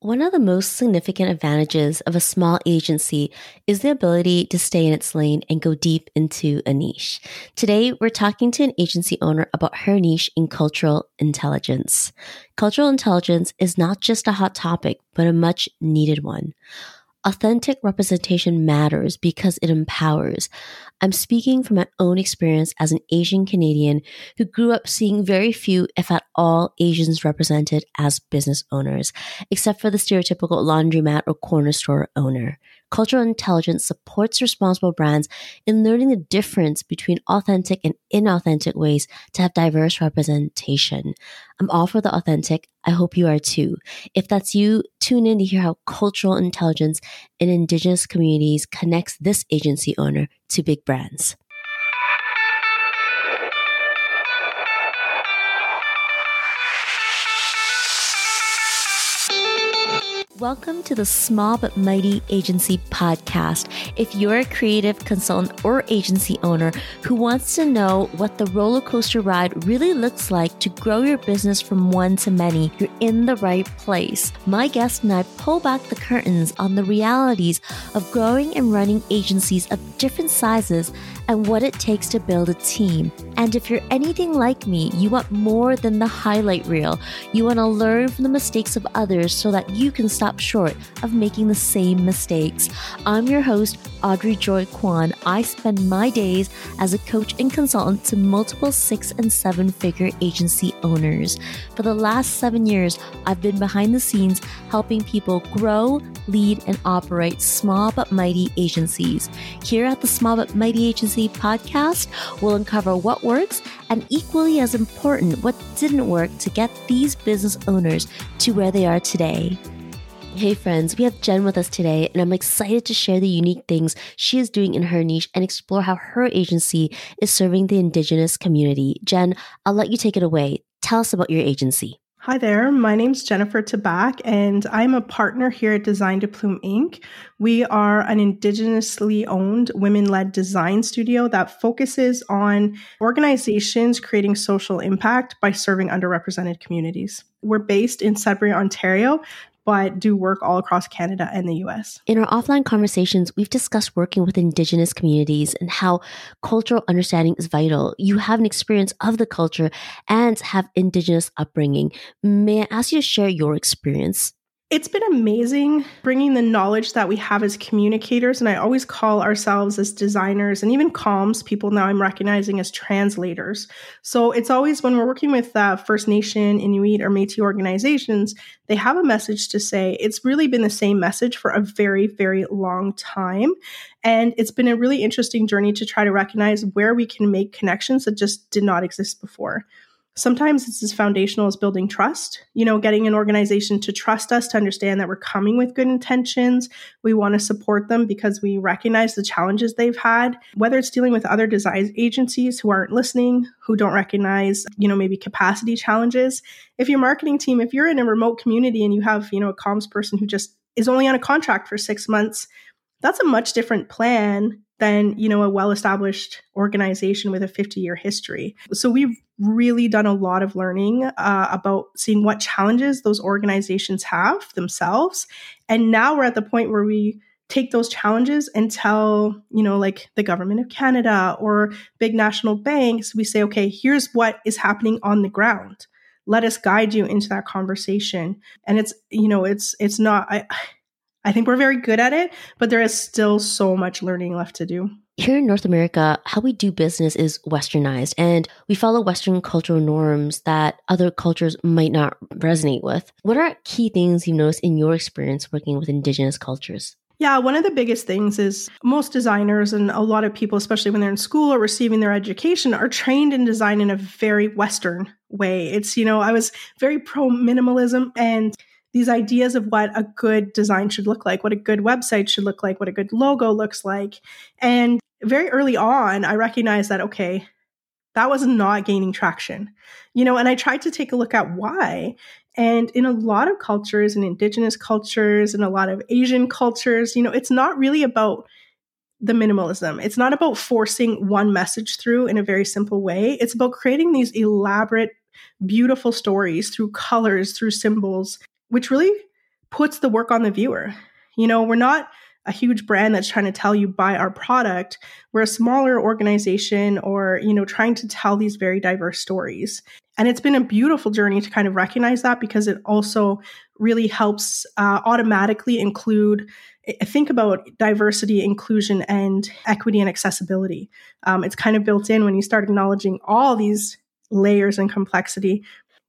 One of the most significant advantages of a small agency is the ability to stay in its lane and go deep into a niche. Today, we're talking to an agency owner about her niche in cultural intelligence. Cultural intelligence is not just a hot topic, but a much needed one. Authentic representation matters because it empowers. I'm speaking from my own experience as an Asian Canadian who grew up seeing very few, if at all, Asians represented as business owners, except for the stereotypical laundromat or corner store owner. Cultural intelligence supports responsible brands in learning the difference between authentic and inauthentic ways to have diverse representation. I'm all for the authentic. I hope you are too. If that's you, tune in to hear how cultural intelligence in Indigenous communities connects this agency owner to big brands. Welcome to the Small But Mighty Agency podcast. If you're a creative consultant or agency owner who wants to know what the roller coaster ride really looks like to grow your business from one to many, you're in the right place. My guest and I pull back the curtains on the realities of growing and running agencies of different sizes and what it takes to build a team. And if you're anything like me, you want more than the highlight reel. You want to learn from the mistakes of others so that you can stop short of making the same mistakes. I'm your host, Audrey Joy Kwan. I spend my days as a coach and consultant to multiple six and seven figure agency owners. For the last seven years, I've been behind the scenes helping people grow, lead, and operate small but mighty agencies. Here at the Small but Mighty Agency podcast, we'll uncover what works and equally as important, what didn't work to get these business owners to where they are today. Hey friends, we have Jen with us today, and I'm excited to share the unique things she is doing in her niche and explore how her agency is serving the Indigenous community. Jen, I'll let you take it away. Tell us about your agency. Hi there, my name's Jennifer Tabak, and I'm a partner here at Design de Plume Inc. We are an Indigenously owned, women led design studio that focuses on organizations creating social impact by serving underrepresented communities. We're based in Sudbury, Ontario, but do work all across Canada and the US. In our offline conversations, we've discussed working with Indigenous communities and how cultural understanding is vital. You have an experience of the culture and have Indigenous upbringing. May I ask you to share your experience? It's been amazing bringing the knowledge that we have as communicators. And I always call ourselves as designers and even comms people now I'm recognizing as translators. So it's always when we're working with uh, First Nation, Inuit, or Metis organizations, they have a message to say. It's really been the same message for a very, very long time. And it's been a really interesting journey to try to recognize where we can make connections that just did not exist before. Sometimes it's as foundational as building trust, you know, getting an organization to trust us, to understand that we're coming with good intentions. We want to support them because we recognize the challenges they've had, whether it's dealing with other design agencies who aren't listening, who don't recognize, you know, maybe capacity challenges. If your marketing team, if you're in a remote community and you have, you know, a comms person who just is only on a contract for six months, that's a much different plan than you know a well-established organization with a 50-year history. So we've really done a lot of learning uh, about seeing what challenges those organizations have themselves. And now we're at the point where we take those challenges and tell you know like the government of canada or big national banks we say okay here's what is happening on the ground. Let us guide you into that conversation. And it's you know it's it's not i I think we're very good at it, but there is still so much learning left to do. Here in North America, how we do business is westernized and we follow Western cultural norms that other cultures might not resonate with. What are key things you've noticed in your experience working with Indigenous cultures? Yeah, one of the biggest things is most designers and a lot of people, especially when they're in school or receiving their education, are trained in design in a very Western way. It's, you know, I was very pro minimalism and these ideas of what a good design should look like, what a good website should look like, what a good logo looks like. And very early on, I recognized that, okay, that was not gaining traction. You know, and I tried to take a look at why. And in a lot of cultures, in indigenous cultures, and a lot of Asian cultures, you know, it's not really about the minimalism. It's not about forcing one message through in a very simple way. It's about creating these elaborate, beautiful stories through colors, through symbols, which really puts the work on the viewer. You know, we're not a huge brand that's trying to tell you buy our product. We're a smaller organization or, you know, trying to tell these very diverse stories. And it's been a beautiful journey to kind of recognize that because it also really helps uh, automatically include think about diversity, inclusion, and equity and accessibility. Um, it's kind of built in when you start acknowledging all these layers and complexity.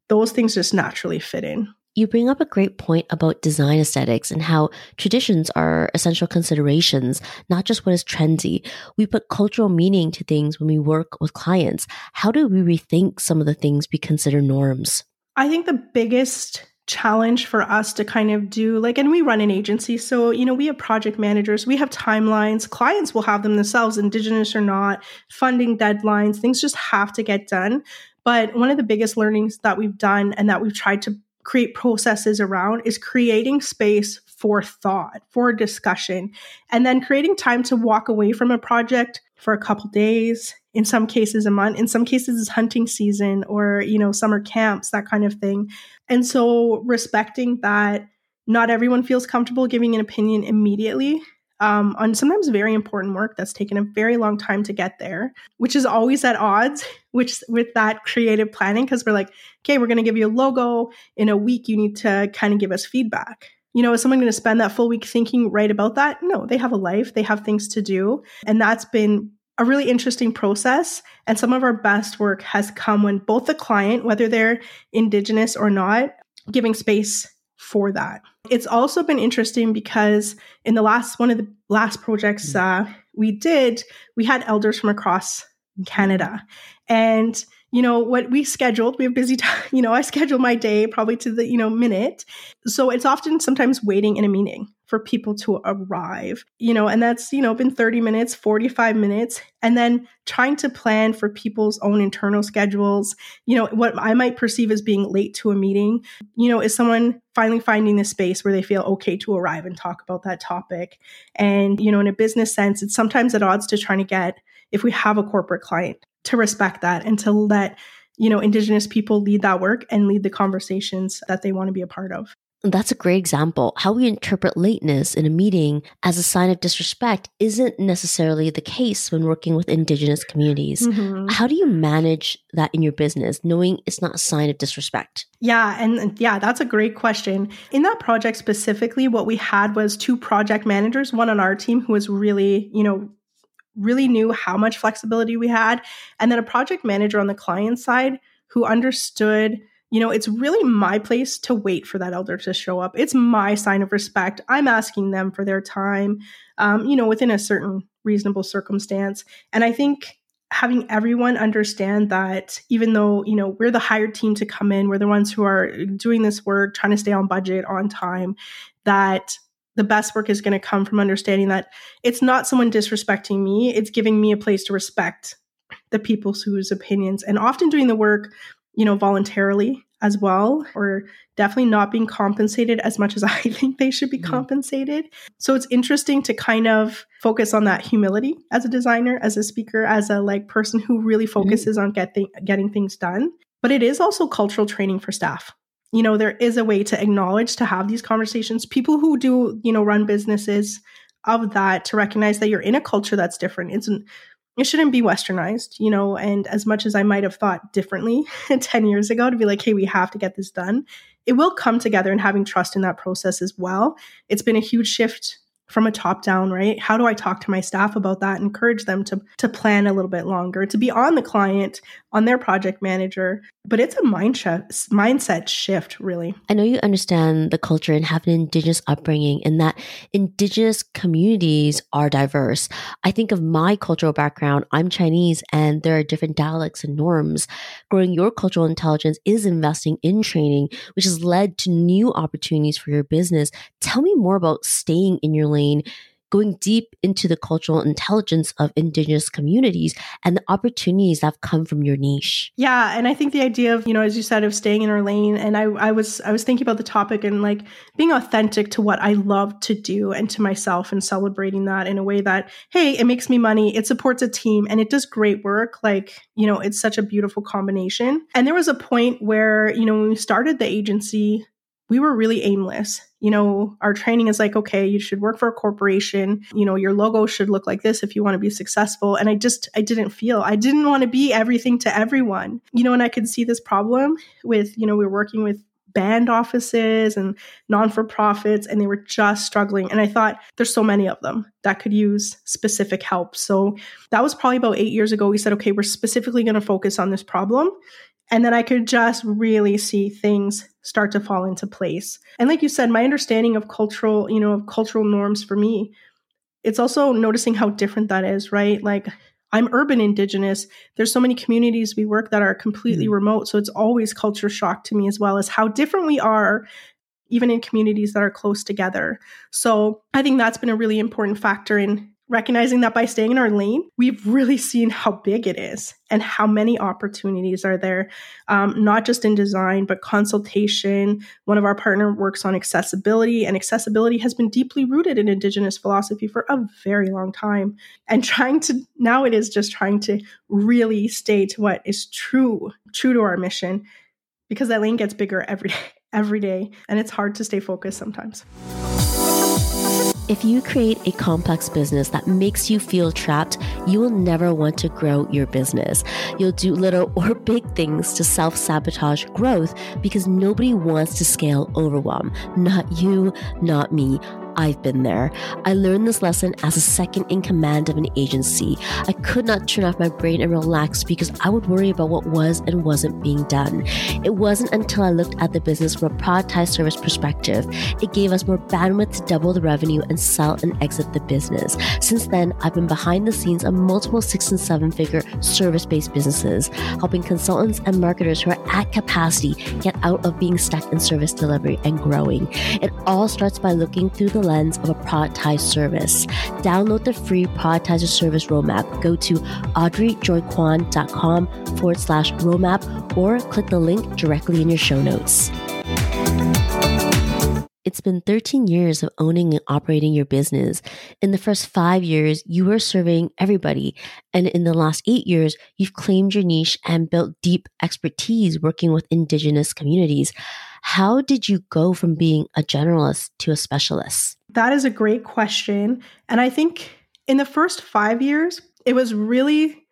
Those things just naturally fit in. You bring up a great point about design aesthetics and how traditions are essential considerations, not just what is trendy. We put cultural meaning to things when we work with clients. How do we rethink some of the things we consider norms? I think the biggest challenge for us to kind of do like and we run an agency so you know we have project managers we have timelines clients will have them themselves indigenous or not funding deadlines things just have to get done but one of the biggest learnings that we've done and that we've tried to create processes around is creating space for thought, for discussion, and then creating time to walk away from a project for a couple days, in some cases a month, in some cases it's hunting season or, you know, summer camps, that kind of thing. And so respecting that not everyone feels comfortable giving an opinion immediately um, on sometimes very important work that's taken a very long time to get there, which is always at odds which with that creative planning because we're like, okay, we're going to give you a logo in a week. You need to kind of give us feedback. You know, is someone going to spend that full week thinking right about that? No, they have a life, they have things to do, and that's been a really interesting process. And some of our best work has come when both the client, whether they're indigenous or not, giving space for that. It's also been interesting because in the last one of the last projects mm. uh, we did, we had elders from across Canada. And you know what we scheduled we have busy time you know i schedule my day probably to the you know minute so it's often sometimes waiting in a meeting for people to arrive you know and that's you know been 30 minutes 45 minutes and then trying to plan for people's own internal schedules you know what i might perceive as being late to a meeting you know is someone finally finding the space where they feel okay to arrive and talk about that topic. And you know in a business sense it's sometimes at odds to trying to get if we have a corporate client to respect that and to let you know indigenous people lead that work and lead the conversations that they want to be a part of that's a great example. How we interpret lateness in a meeting as a sign of disrespect isn't necessarily the case when working with Indigenous communities. Mm-hmm. How do you manage that in your business, knowing it's not a sign of disrespect? Yeah, and yeah, that's a great question. In that project specifically, what we had was two project managers, one on our team who was really, you know, really knew how much flexibility we had. And then a project manager on the client side who understood, you know, it's really my place to wait for that elder to show up. It's my sign of respect. I'm asking them for their time, um, you know, within a certain reasonable circumstance. And I think having everyone understand that even though you know we're the hired team to come in we're the ones who are doing this work trying to stay on budget on time that the best work is going to come from understanding that it's not someone disrespecting me, it's giving me a place to respect the people whose opinions and often doing the work, you know, voluntarily as well, or definitely not being compensated as much as I think they should be mm-hmm. compensated. So it's interesting to kind of focus on that humility as a designer, as a speaker, as a like person who really mm-hmm. focuses mm-hmm. on getting getting things done. But it is also cultural training for staff you know there is a way to acknowledge to have these conversations people who do you know run businesses of that to recognize that you're in a culture that's different it's it shouldn't be westernized you know and as much as i might have thought differently 10 years ago to be like hey we have to get this done it will come together and having trust in that process as well it's been a huge shift from a top down, right? How do I talk to my staff about that? Encourage them to to plan a little bit longer, to be on the client, on their project manager. But it's a mindset mindset shift, really. I know you understand the culture and have an indigenous upbringing, and that indigenous communities are diverse. I think of my cultural background. I'm Chinese, and there are different dialects and norms. Growing your cultural intelligence is investing in training, which has led to new opportunities for your business. Tell me more about staying in your lane, going deep into the cultural intelligence of indigenous communities and the opportunities that have come from your niche. Yeah, and I think the idea of, you know, as you said, of staying in our lane, and I, I was I was thinking about the topic and like being authentic to what I love to do and to myself and celebrating that in a way that, hey, it makes me money, it supports a team, and it does great work. Like, you know, it's such a beautiful combination. And there was a point where, you know, when we started the agency, we were really aimless. You know, our training is like, okay, you should work for a corporation. You know, your logo should look like this if you want to be successful. And I just, I didn't feel, I didn't want to be everything to everyone. You know, and I could see this problem with, you know, we were working with band offices and non for profits, and they were just struggling. And I thought, there's so many of them that could use specific help. So that was probably about eight years ago. We said, okay, we're specifically going to focus on this problem. And then I could just really see things start to fall into place. And like you said, my understanding of cultural, you know, of cultural norms for me, it's also noticing how different that is, right? Like I'm urban indigenous. There's so many communities we work that are completely mm-hmm. remote. So it's always culture shock to me as well as how different we are even in communities that are close together. So I think that's been a really important factor in recognizing that by staying in our lane, we've really seen how big it is and how many opportunities are there, um, not just in design, but consultation. One of our partner works on accessibility, and accessibility has been deeply rooted in Indigenous philosophy for a very long time. And trying to, now it is just trying to really stay to what is true, true to our mission, because that lane gets bigger every day, every day, and it's hard to stay focused sometimes. If you create a complex business that makes you feel trapped, you will never want to grow your business. You'll do little or big things to self sabotage growth because nobody wants to scale overwhelm. Not you, not me. I've been there. I learned this lesson as a second in command of an agency. I could not turn off my brain and relax because I would worry about what was and wasn't being done. It wasn't until I looked at the business from a productized service perspective, it gave us more bandwidth to double the revenue and sell and exit the business. Since then, I've been behind the scenes of multiple six and seven figure service based businesses, helping consultants and marketers who are at capacity get out of being stuck in service delivery and growing. It all starts by looking through the lens of a productized service. Download the free productized service roadmap. Go to audreyjoykwan.com forward slash roadmap or click the link directly in your show notes. It's been 13 years of owning and operating your business. In the first five years, you were serving everybody. And in the last eight years, you've claimed your niche and built deep expertise working with Indigenous communities. How did you go from being a generalist to a specialist? That is a great question. And I think in the first five years, it was really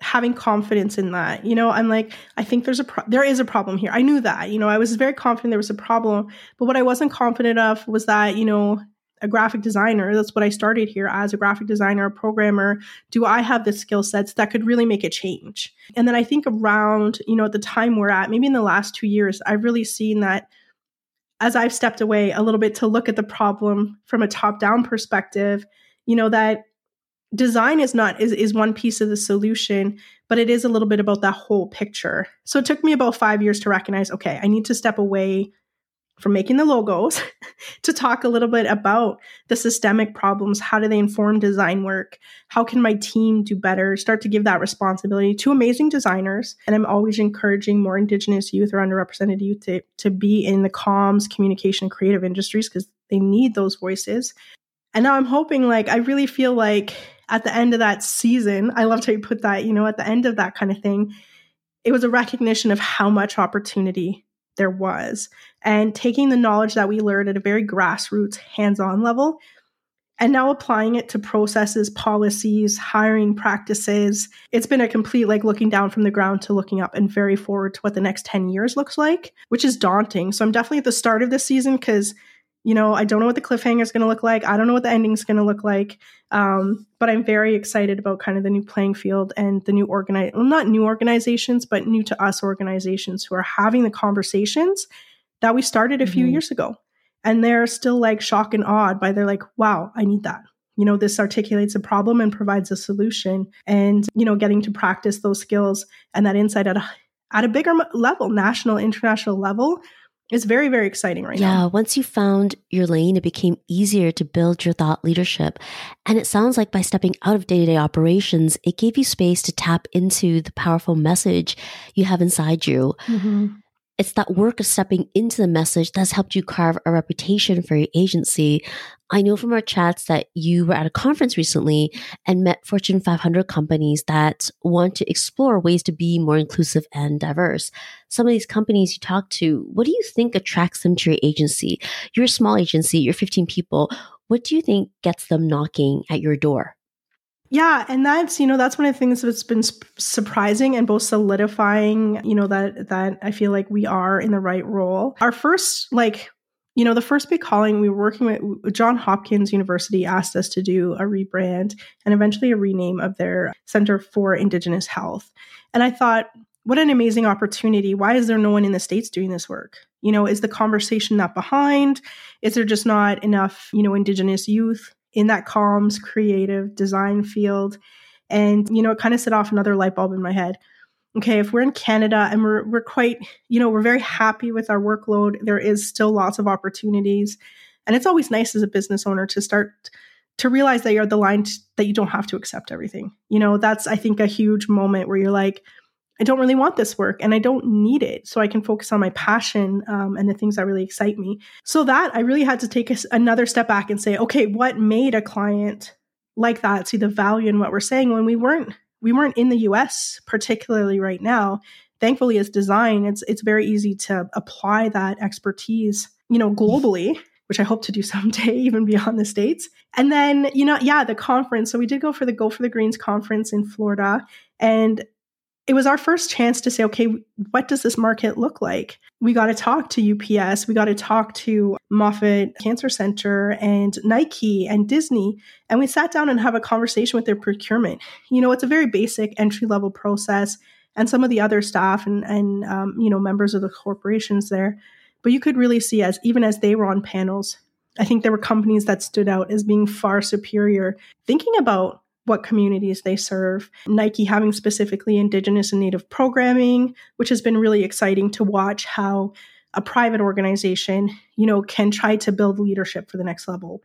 having confidence in that. You know, I'm like, I think there's a pro- there is a problem here. I knew that. You know, I was very confident there was a problem, but what I wasn't confident of was that you know a graphic designer. That's what i started here as a graphic designer a programmer. Do i have the skill sets that could really make a change? And then i think around you know at the time we're at maybe in the last two years i've really seen that as I've stepped away a little bit to look at the problem from a top down perspective, you know, that design is not is, is one piece of the solution but it is a little bit about that whole picture. So it took me about five years to recognize okay i need to step away from making the logos to talk a little bit about the systemic problems. How do they inform design work? How can my team do better? Start to give that responsibility to amazing designers. And I'm always encouraging more Indigenous youth or underrepresented youth to, to be in the comms, communication, creative industries because they need those voices. And now I'm hoping, like, I really feel like at the end of that season, I loved how you put that, you know, at the end of that kind of thing, it was a recognition of how much opportunity there was and taking the knowledge that we learned at a very grassroots, hands on level, and now applying it to processes, policies, hiring practices. It's been a complete like looking down from the ground to looking up and very forward to what the next 10 years looks like, which is daunting. So I'm definitely at the start of this season because you know, I don't know what the cliffhanger is going to look like. I don't know what the ending is going to look like. Um, but I'm very excited about kind of the new playing field and the new organize, well, not new organizations, but new to us organizations who are having the conversations that we started a few mm-hmm. years ago. And they're still like shocked and awed by they're like, wow, I need that. You know, this articulates a problem and provides a solution. And, you know, getting to practice those skills and that insight at a, at a bigger level, national, international level, it's very, very exciting right yeah, now. Yeah. Once you found your lane, it became easier to build your thought leadership. And it sounds like by stepping out of day to day operations, it gave you space to tap into the powerful message you have inside you. Mm-hmm. It's that work of stepping into the message that's helped you carve a reputation for your agency. I know from our chats that you were at a conference recently and met Fortune 500 companies that want to explore ways to be more inclusive and diverse. Some of these companies you talk to, what do you think attracts them to your agency? You're a small agency, you're 15 people. What do you think gets them knocking at your door? Yeah, and that's you know that's one of the things that's been surprising and both solidifying. You know that that I feel like we are in the right role. Our first like you know the first big calling we were working with John Hopkins University asked us to do a rebrand and eventually a rename of their Center for Indigenous Health, and I thought what an amazing opportunity. Why is there no one in the states doing this work? You know, is the conversation not behind? Is there just not enough you know Indigenous youth? In that comms, creative, design field. And, you know, it kind of set off another light bulb in my head. Okay, if we're in Canada and we're, we're quite, you know, we're very happy with our workload, there is still lots of opportunities. And it's always nice as a business owner to start to realize that you're at the line t- that you don't have to accept everything. You know, that's, I think, a huge moment where you're like, I don't really want this work and I don't need it. So I can focus on my passion um, and the things that really excite me. So that I really had to take a, another step back and say, okay, what made a client like that see the value in what we're saying when we weren't we weren't in the US particularly right now. Thankfully as design, it's it's very easy to apply that expertise, you know, globally which I hope to do someday, even beyond the States. And then, you know, yeah, the conference. So we did go for the Go for the Greens conference in Florida. And it was our first chance to say, okay, what does this market look like? We got to talk to UPS, we got to talk to Moffitt Cancer Center and Nike and Disney. And we sat down and have a conversation with their procurement. You know, it's a very basic entry level process and some of the other staff and, and um, you know, members of the corporations there. But you could really see as even as they were on panels, I think there were companies that stood out as being far superior, thinking about what communities they serve. Nike having specifically Indigenous and Native programming, which has been really exciting to watch how a private organization, you know, can try to build leadership for the next level.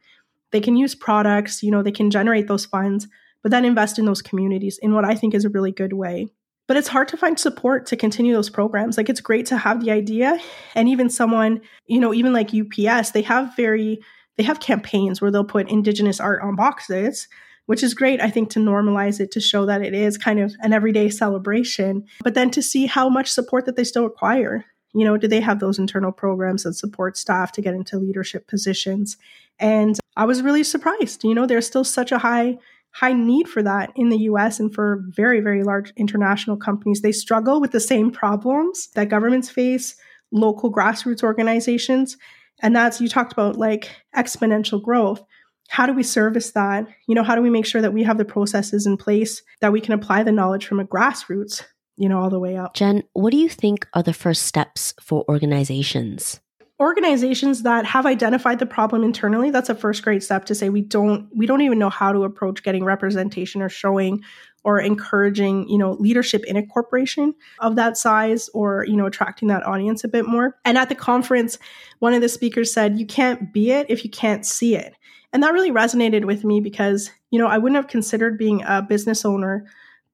They can use products, you know, they can generate those funds, but then invest in those communities in what I think is a really good way. But it's hard to find support to continue those programs. Like it's great to have the idea and even someone, you know, even like UPS, they have very they have campaigns where they'll put indigenous art on boxes which is great, I think, to normalize it to show that it is kind of an everyday celebration, but then to see how much support that they still require. You know, do they have those internal programs that support staff to get into leadership positions? And I was really surprised. You know, there's still such a high high need for that in the US and for very, very large international companies. They struggle with the same problems that governments face, local grassroots organizations. And that's, you talked about like exponential growth how do we service that? You know, how do we make sure that we have the processes in place that we can apply the knowledge from a grassroots, you know, all the way up? Jen, what do you think are the first steps for organizations? Organizations that have identified the problem internally, that's a first great step to say we don't we don't even know how to approach getting representation or showing or encouraging, you know, leadership in a corporation of that size or, you know, attracting that audience a bit more. And at the conference, one of the speakers said, you can't be it if you can't see it. And that really resonated with me because, you know, I wouldn't have considered being a business owner.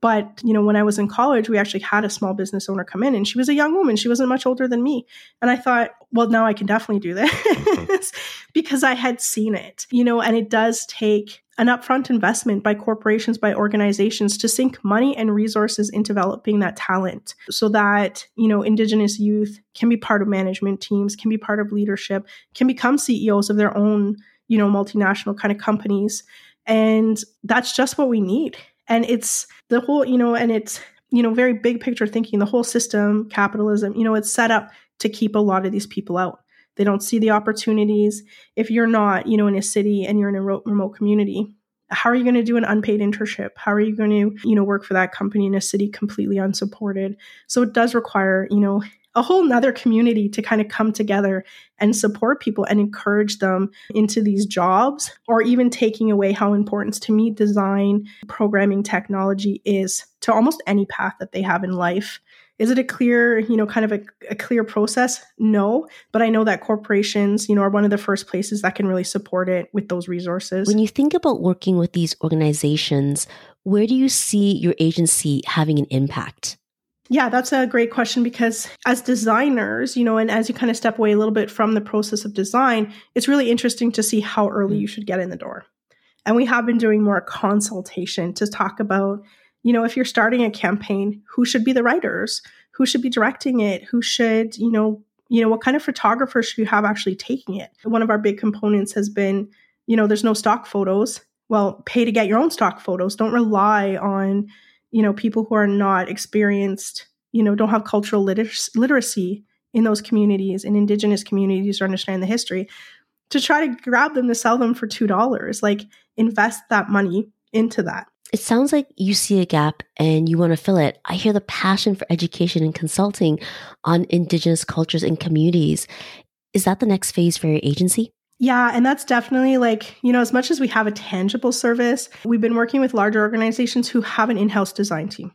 But, you know, when I was in college, we actually had a small business owner come in and she was a young woman. She wasn't much older than me. And I thought, well, now I can definitely do this mm-hmm. because I had seen it, you know, and it does take an upfront investment by corporations, by organizations to sink money and resources in developing that talent so that, you know, Indigenous youth can be part of management teams, can be part of leadership, can become CEOs of their own you know, multinational kind of companies. And that's just what we need. And it's the whole, you know, and it's, you know, very big picture thinking, the whole system, capitalism, you know, it's set up to keep a lot of these people out. They don't see the opportunities. If you're not, you know, in a city and you're in a remote community, how are you going to do an unpaid internship? How are you going to, you know, work for that company in a city completely unsupported? So it does require, you know, a whole nother community to kind of come together and support people and encourage them into these jobs or even taking away how important to me design programming technology is to almost any path that they have in life. Is it a clear you know kind of a, a, clear process? No but i know that corporations you know are one of the first places that can really support it with those resources. When you think about working with these organizations where do you see your agency having an impact Yeah, that's a great question because as designers, you know, and as you kind of step away a little bit from the process of design, it's really interesting to see how early mm. you should get in the door. And we have been doing more consultation to talk about, you know, if you're starting a campaign, who should be the writers? Who should be directing it? Who should, you know, you know, what kind of photographer should you have actually taking it? One of our big components has been, you know, there's no stock photos. Well, pay to get your own stock photos. Don't rely on, you know, people who are not experienced, you know, don't have cultural liter- literacy in those communities, in indigenous communities, or understand the history to try to grab them to sell them for $2. Like, invest that money into that. It sounds like you see a gap and you want to fill it. I hear the passion for education and consulting on Indigenous cultures and communities. Is that the next phase for your agency? Yeah, and that's definitely like, you know, as much as we have a tangible service, we've been working with larger organizations who have an in house design team.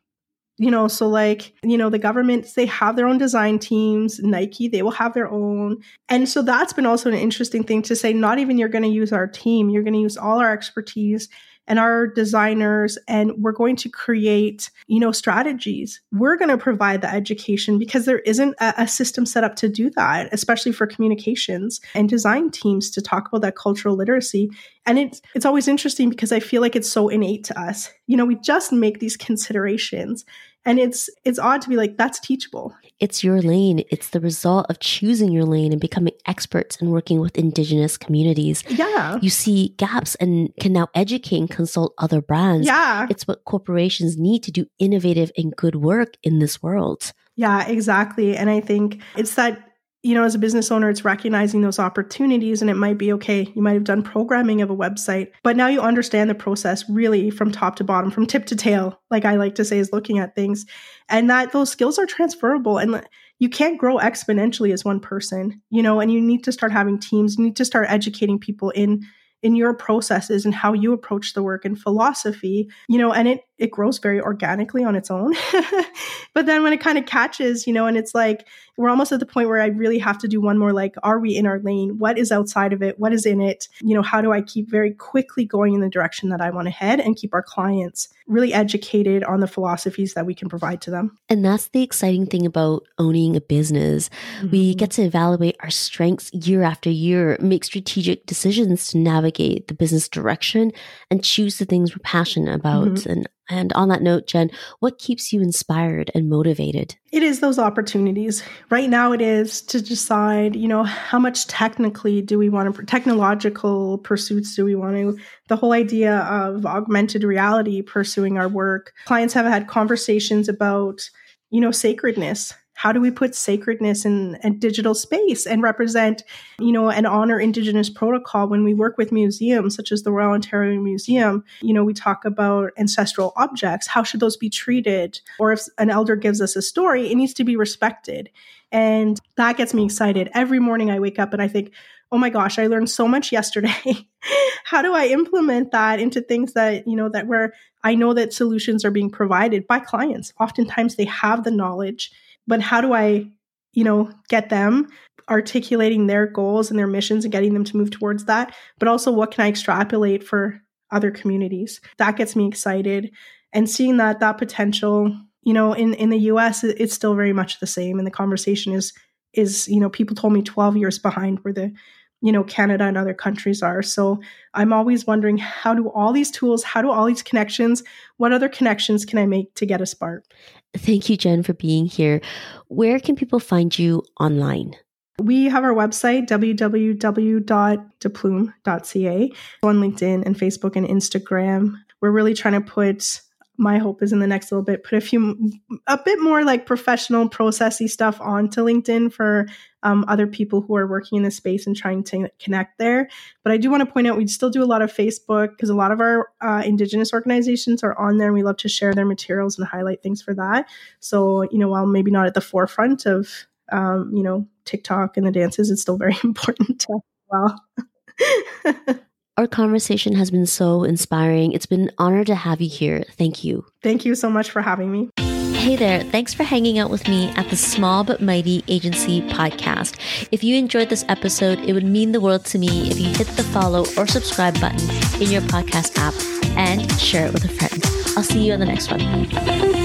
You know, so like, you know, the governments, they have their own design teams, Nike, they will have their own. And so that's been also an interesting thing to say, not even you're going to use our team, you're going to use all our expertise and our designers and we're going to create you know strategies. We're going to provide the education because there isn't a, a, system set up to do that especially for communications and design teams to talk about that cultural literacy. And it's it's always interesting because i feel like it's so innate to us. You know we just make these considerations and it's it's odd to be like that's teachable. It's your lane. It's the result of choosing your lane and becoming experts and working with indigenous communities. Yeah. You see gaps and can now educate and consult other brands. Yeah. It's what corporations need to do innovative and good work in this world. Yeah exactly. And i think it's that you know, as a business owner, it's recognizing those opportunities and it might be okay. You might have done programming of a website, but now you understand the process really from top to bottom, from tip to tail, like I like to say, is looking at things and that those skills are transferable and you can't grow exponentially as one person, you know, and you need to start having teams, you need to start educating people in in your processes and how you approach the work and philosophy, you know, and it it grows very organically on its own. but then when it kind of catches, you know, and it's like we're almost at the point where I really have to do one more like are we in our lane? What is outside of it? What is in it? You know, how do I keep very quickly going in the direction that I want to head and keep our clients really educated on the philosophies that we can provide to them. And that's the exciting thing about owning a business. Mm-hmm. We get to evaluate our strengths year after year, make strategic decisions to navigate the business direction and choose the things we're passionate about mm-hmm. and and on that note, Jen, what keeps you inspired and motivated? It is those opportunities. Right now, it is to decide, you know, how much technically do we want to, technological pursuits do we want to, the whole idea of augmented reality pursuing our work. Clients have had conversations about, you know, sacredness how do we put sacredness in a digital space and represent you know and honor indigenous protocol? When we work with museums such as the royal ontario museum you know we talk about ancestral objects. How should those be treated? Or if an elder gives us a story it needs to be respected. And that gets me excited. Every morning i wake up and i think oh my gosh i learned so much yesterday. How do i implement that into things that you know that where i know that solutions are being provided by clients? Oftentimes they have the knowledge but how do I, you know, get them articulating their goals and their missions and getting them to move towards that? But also, what can I extrapolate for other communities? That gets me excited. And seeing that that potential, you know, in in the U.S., it's still very much the same, and the conversation is is you know people told me 12 years behind where the you know canada and other countries are so i'm always wondering how do all these tools how do all these connections what other connections can i make to get a spark Thank you, Jen, for being here. Where can people find you online? We have our website, www.deplume.ca, on LinkedIn and Facebook and Instagram. We're really trying to put my hope is in the next little bit put a few a bit more like professional processy stuff onto linkedin for um, other people who are working in the space and trying to connect there. But i do want to point out we still do a lot of facebook because a lot of our uh, indigenous organizations are on there and we love to share their materials and highlight things for that. So you know while maybe not at the forefront of um, you know tiktok and the dances it's still very important to well Our conversation has been so inspiring. It's been an honor to have you here. Thank you. Thank you so much for having me. Hey there, thanks for hanging out with me at the Small But Mighty Agency podcast. If you enjoyed this episode, it would mean the world to me if you hit the follow or subscribe button in your podcast app and share it with a friend. I'll see you on the next one.